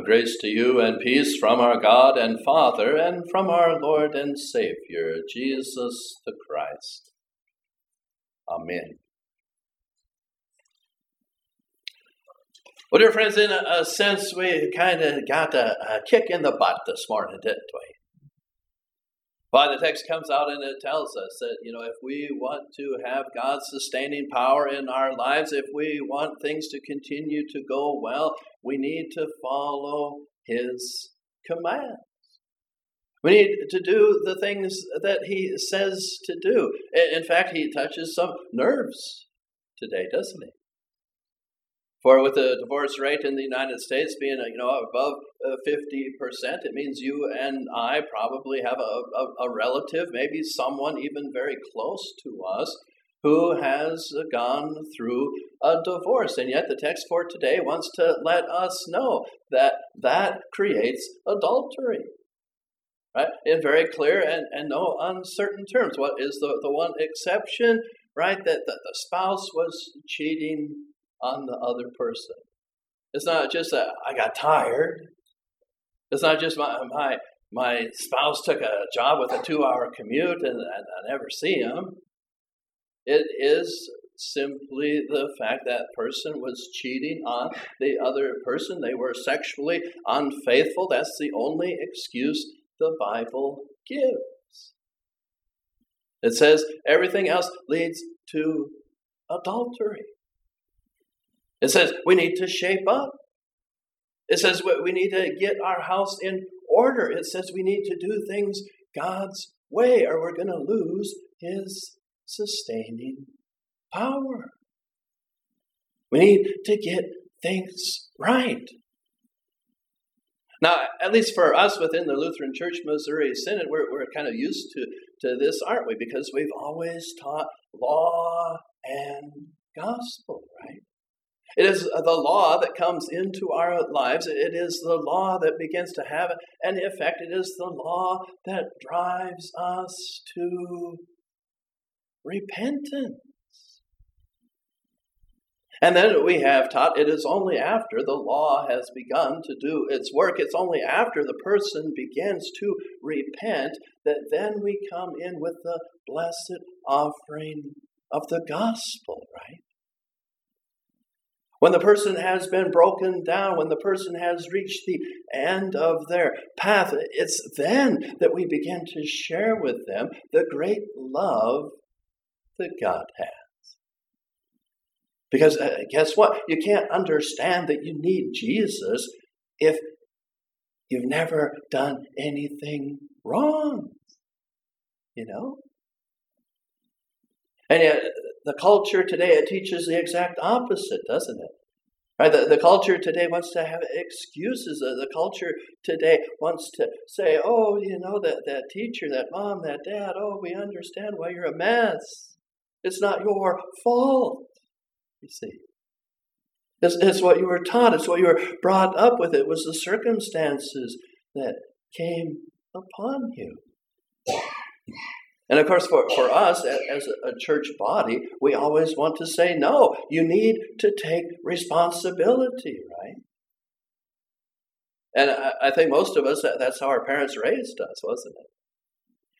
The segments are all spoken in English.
Grace to you and peace from our God and Father and from our Lord and Savior, Jesus the Christ. Amen. Well, dear friends, in a, a sense, we kind of got a, a, kick in the butt this morning, didn't we? Why the text comes out and it tells us that, you know, if we want to have God's sustaining power in our lives, if we want things to continue to go well, we need to follow His commands. We need to do the things that He says to do. In fact, He touches some nerves today, doesn't He? For with the divorce rate in the United States being you know above uh, fifty percent, it means you and I probably have a, a, a, relative, maybe someone even very close to us, who has gone through a divorce. And yet, the text for today wants to let us know that that creates adultery. Right? In very clear and, and no uncertain terms. What is the, the one exception? Right? That, that the spouse was cheating on the other person. It's not just that I got tired. It's not just my my my spouse took a job with a two-hour commute and, and I never see him. It is simply the fact that person was cheating on the other person. They were sexually unfaithful. That's the only excuse the Bible gives. It says everything else leads to adultery. It says we need to shape up. It says we need to get our house in order. It says we need to do things God's way or we're going to lose His sustaining power. We need to get things right. Now, at least for us within the Lutheran Church Missouri Synod, we're, we're kind of used to, to this, aren't we? Because we've always taught law and gospel, right? It is the law that comes into our lives. It is the law that begins to have an effect. It is the law that drives us to repentance. And then we have taught it is only after the law has begun to do its work, it's only after the person begins to repent that then we come in with the blessed offering of the gospel, right? When the person has been broken down, when the person has reached the end of their path, it's then that we begin to share with them the great love that God has. Because uh, guess what? You can't understand that you need Jesus if you've never done anything wrong. You know? And yet, the culture today, it teaches the exact opposite, doesn't it? Right? The, the culture today wants to have excuses. The, the culture today wants to say, oh, you know, that, that teacher, that mom, that dad, oh, we understand why you're a mess. It's not your fault, you see. It's, it's what you were taught, it's what you were brought up with. It was the circumstances that came upon you. And of course, for, for us as a church body, we always want to say, no, you need to take responsibility, right? And I, I think most of us, that's how our parents raised us, wasn't it?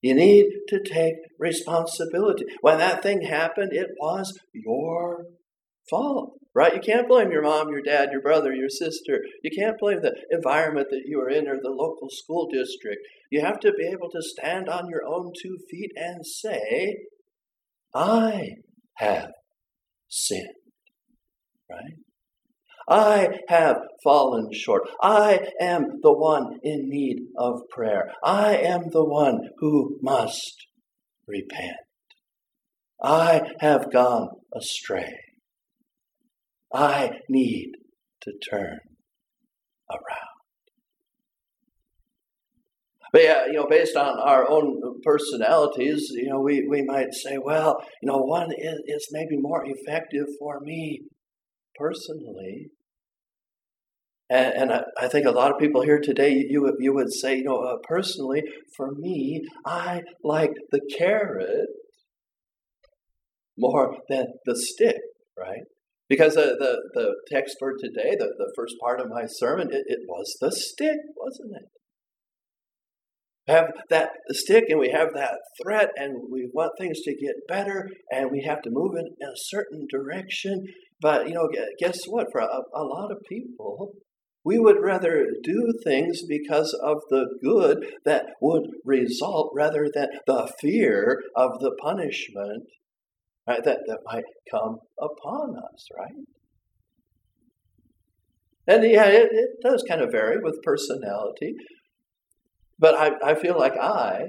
You need to take responsibility. When that thing happened, it was your fault, right? You can't blame your mom, your dad, your brother, your sister. You can't blame the environment that you are in or the local school district. You have to be able to stand on your own two feet and say, I have sinned, right? I have fallen short. I am the one in need of prayer. I am the one who must repent. I have gone astray. I need to turn around. But yeah, you know, based on our own personalities, you know, we, we might say, well, you know, one is, is maybe more effective for me personally. And, and I, I, think a lot of people here today, you you would say, you know, uh, personally, for me, I like the carrot more than the stick, right? Because the, the, the text for today, the, the first part of my sermon, it, it was the stick, wasn't it? Have that stick and we have that threat and we want things to get better and we have to move in a certain direction. But, you know, guess what? For a, a lot of people, we would rather do things because of the good that would result rather than the fear of the punishment right, that, that might come upon us, right? And yeah, it, it does kind of vary with personality. But I, I feel like I,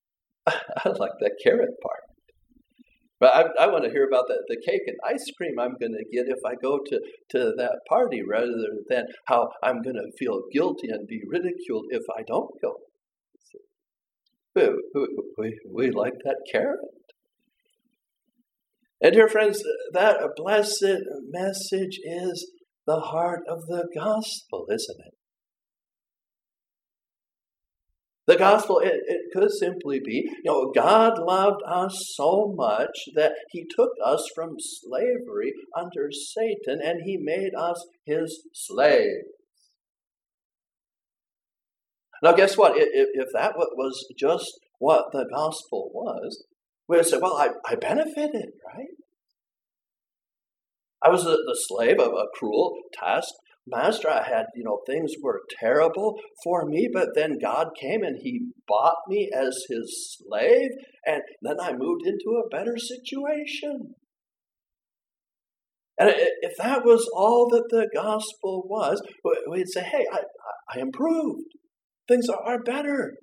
I like that carrot part. But I, I want to hear about the, the cake and ice cream I'm going to get if I go to, to that party rather than how I'm going to feel guilty and be ridiculed if I don't go. We, we, we like that carrot. And dear friends, that blessed message is the heart of the gospel, isn't it? The gospel, it, it could simply be, you know, God loved us so much that he took us from slavery under Satan and he made us his slaves. Now, guess what? If, if that was just what the gospel was, we would say, well, I, I benefited, right? I was the slave of a cruel task Master, I had, you know, things were terrible for me, but then God came and He bought me as His slave, and then I moved into a better situation. And if that was all that the gospel was, we'd say, hey, I, I improved. Things are better.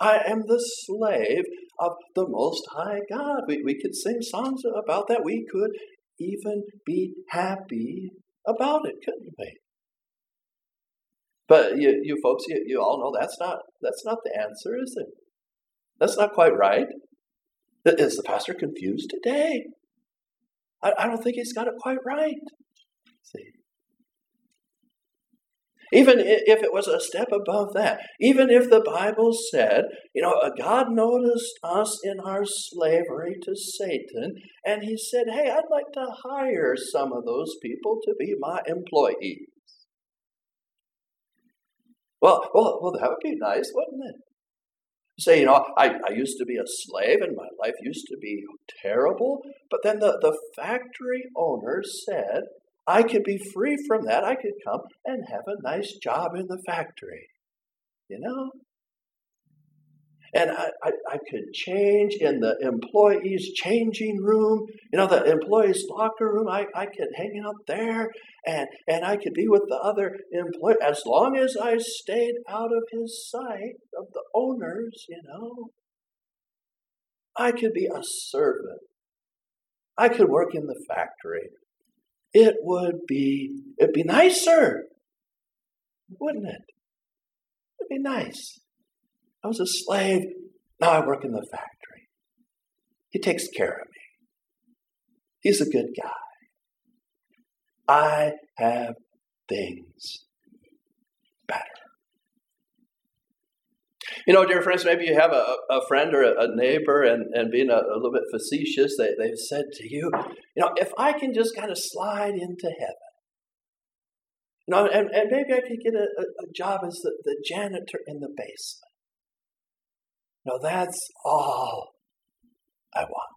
I am the slave of the Most High God. We, we could sing songs about that. We could even be happy about it, couldn't we? But you, you folks, you, you all know that's not that's not the answer, is it? That's not quite right. Is the pastor confused today? I, I don't think he's got it quite right. See. Even if it was a step above that, even if the Bible said, you know, uh, God noticed us in our slavery to Satan, and He said, hey, I'd like to hire some of those people to be my employees. Well, well, well, that would be nice, wouldn't it? Say, you know, I, I used to be a slave and my life used to be terrible, but then the, the factory owner said I could be free from that. I could come and have a nice job in the factory. You know? and I, I, I, could change in the employees' changing room, you know, the employees' locker room. I, I could hang out there and, and I could be with the other employees as long as I stayed out of his sight of the owners, you know. I could be a servant. I could work in the factory. It would be it'd be nicer, wouldn't it? It'd be nice. I was a slave. Now I work in the factory. He takes care of me. He's a good guy. I have things better. You know, dear friends, maybe you have a, a friend or a, neighbor, and, and being a, a, little bit facetious, they, they've said to you, you know, if I can just kind of slide into heaven, you know, and, and maybe I could get a, a job as the, the janitor in the basement. No, that's all I want.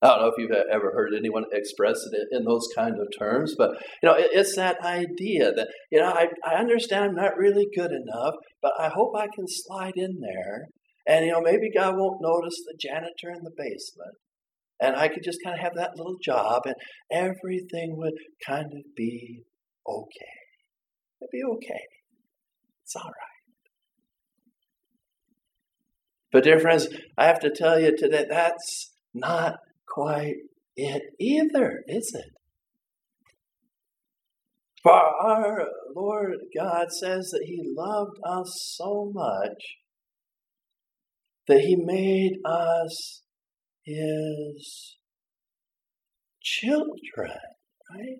I don't know if you've ever heard anyone express it in those kind of terms, but you know, it's that idea that you know, I, I understand I'm not really good enough, but I hope I can slide in there, and you know, maybe God won't notice the janitor in the basement, and I could just kind of have that little job, and everything would kind of be okay. It'd be okay. It's all right. But, dear friends, I have to tell you today that's not quite it either, is it? For our Lord God says that He loved us so much that He made us His children, right?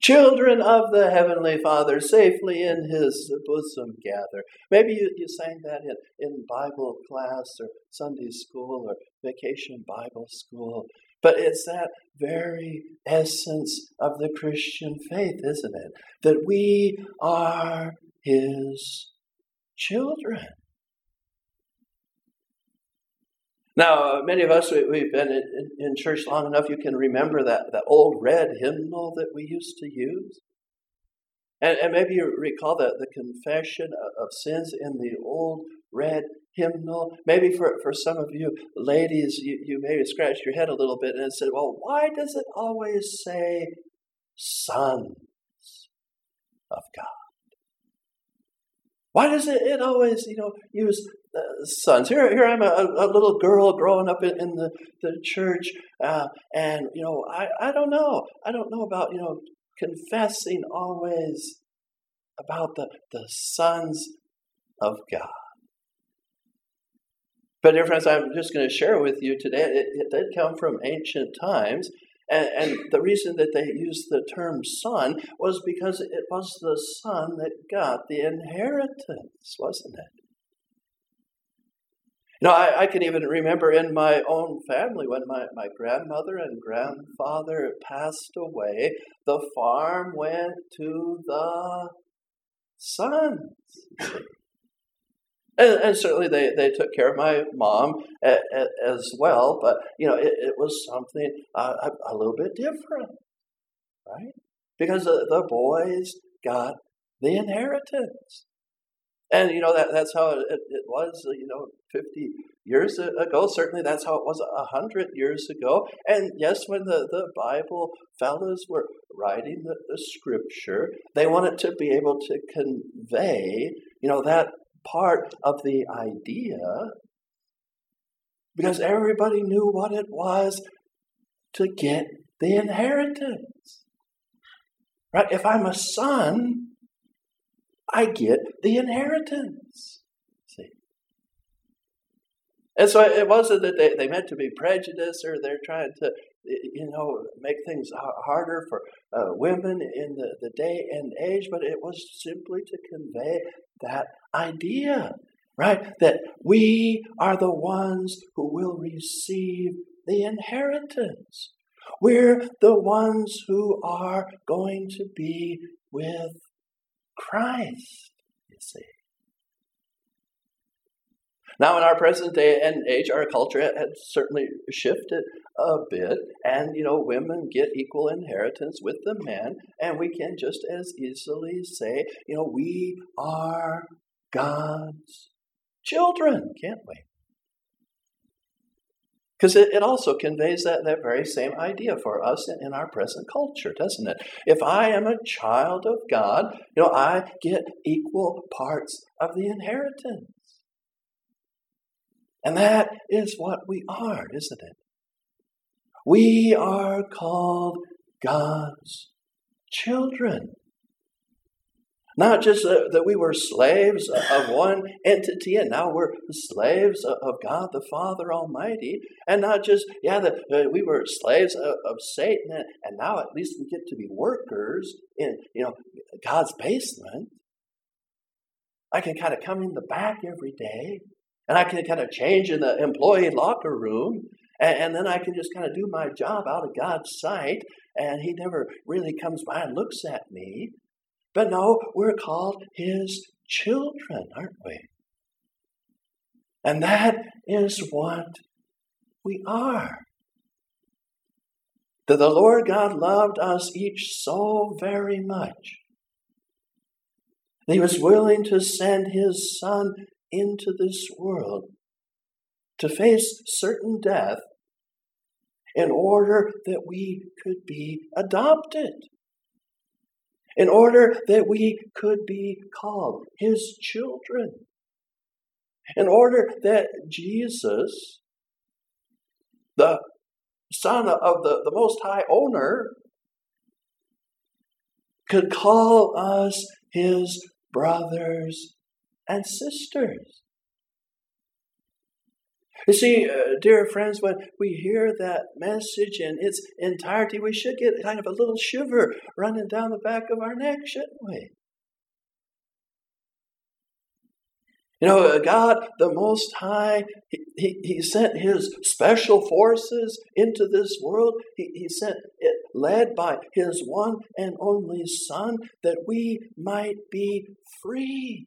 Children of the Heavenly Father, safely in His bosom gather. Maybe you, you sang that in, in Bible class or Sunday school or vacation Bible school. But it's that very essence of the Christian faith, isn't it? That we are his children. Now, many of us, we've been in, church long enough, you can remember that, that old red hymnal that we used to use. And, and maybe you recall the, the confession of, of sins in the old red hymnal. Maybe for, for some of you ladies, you, you maybe scratched your head a little bit and said, well, why does it always say sons of God? Why does it, it always, you know, use sons? Here, here I'm a, a, little girl growing up in, in the, the church, uh, and, you know, I, I don't know. I don't know about, you know, confessing always about the, the sons of God. But, dear friends, I'm just going to share with you today, it, it did come from ancient times. And, and, the reason that they used the term son was because it was the son that got the inheritance, wasn't it? You know, I, I, can even remember in my own family when my, my grandmother and grandfather passed away, the farm went to the sons. And, and, certainly they, they took care of my mom a, a, as well, but you know it, it was something uh, a, a, little bit different, right? Because the, the boys got the inheritance, and you know that that's how it, it was. You know, fifty years ago. Certainly, that's how it was a hundred years ago. And yes, when the, the Bible fellows were writing the, the scripture, they wanted to be able to convey, you know, that part of the idea because everybody knew what it was to get the inheritance. Right? If I'm a son, I get the inheritance. See? And so it wasn't that they, they meant to be prejudiced or they're trying to, you know, make things harder for uh, women in the, the day and age, but it was simply to convey that idea, right? That we are the ones who will receive the inheritance. We're the ones who are going to be with Christ, you see. Now, in our present day and age, our culture has certainly shifted a bit, and you know, women get equal inheritance with the men, and we can just as easily say, you know, we are God's children, can't we? Because it, it also conveys that, that very same idea for us in, in our present culture, doesn't it? If I am a child of God, you know, I get equal parts of the inheritance. And that is what we are, isn't it? We are called God's children. Not just uh, that we were slaves of one entity and now we're slaves of God the Father Almighty. And not just, yeah, that we were slaves of, of Satan and, now at least we get to be workers in, you know, God's basement. I can kind of come in the back every day and I can kind of change in the employee locker room and then I can just kind of do my job out of God's sight and He never really comes by and looks at me. But no, we're called His children, aren't we? And that is what we are. That the Lord God loved us each so very much. That he was willing to send His Son into this world to face certain death in order that we could be adopted in order that we could be called his children, in order that Jesus, the Son of the, the Most High Owner, could call us his brothers and sisters. You see, uh, dear friends, when we hear that message in its entirety, we should get kind of a little shiver running down the back of our neck, shouldn't we? You know, God, the Most High, He, he, he sent His special forces into this world. He, he sent it led by His one and only Son that we might be freed.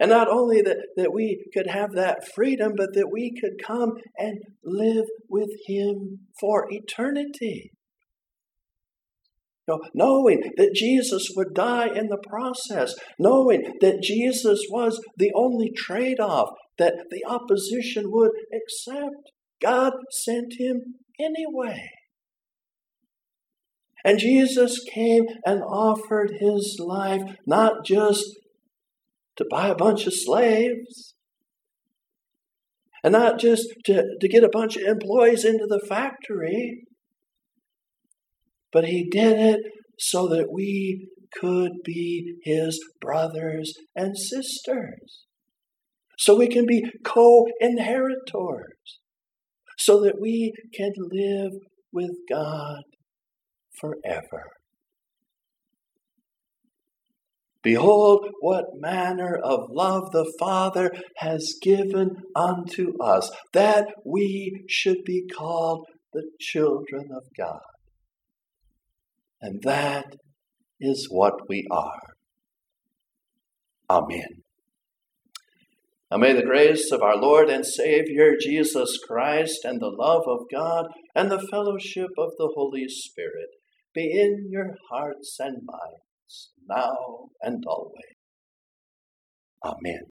And not only that, that we could have that freedom, but that we could come and live with Him for eternity. You know, knowing that Jesus would die in the process, knowing that Jesus was the only trade off that the opposition would accept, God sent him anyway. And Jesus came and offered his life not just to buy a bunch of slaves, and not just to, to get a bunch of employees into the factory, but he did it so that we could be his brothers and sisters. So we can be co inheritors. So that we can live with God forever. Behold, what manner of love the Father has given unto us, that we should be called the children of God. And that is what we are. Amen. Now may the grace of our Lord and Savior Jesus Christ and the love of God and the fellowship of the Holy Spirit be in your hearts and minds now and always. Amen.